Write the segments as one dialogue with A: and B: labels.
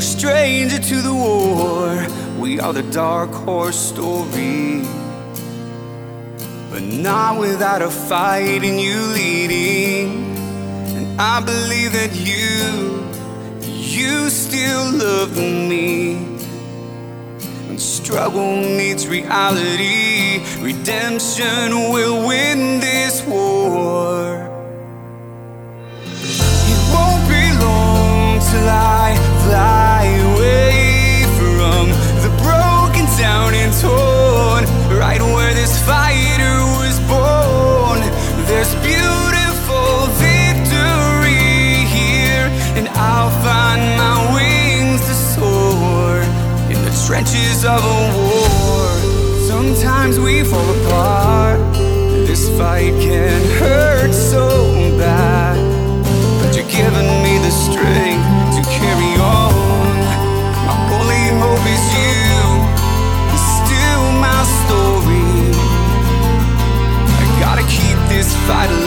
A: no stranger to the war. We are the dark horse story. But not without a fight and you leading. And I believe that you, you still love me. When struggle meets reality, redemption will win this war. Of a war. Sometimes we fall apart. This fight can hurt so bad. But you're giving me the strength to carry on. My only hope is you. It's still my story. I gotta keep this fight alive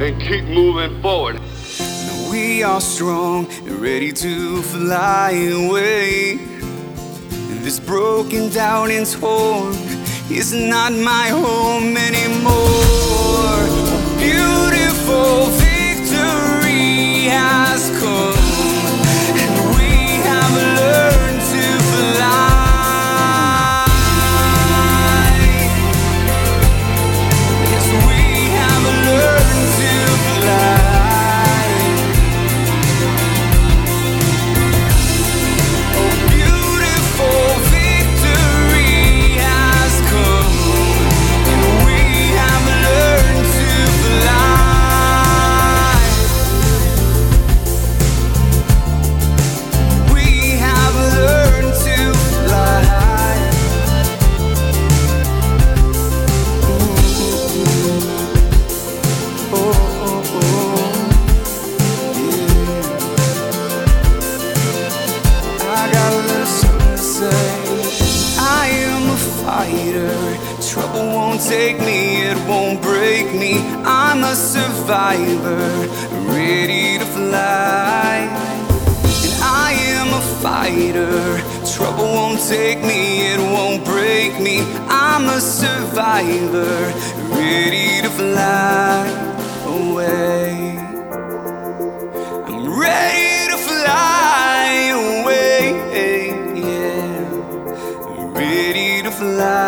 A: and
B: keep moving forward.
A: Now we are strong and ready to fly away. This broken down and torn is not my home anymore. Beautiful take me, it won't break me. I'm a survivor, ready to fly. And I am a fighter, trouble won't take me, it won't break me. I'm a survivor, ready to fly away. I'm ready to fly away, yeah. Ready to fly.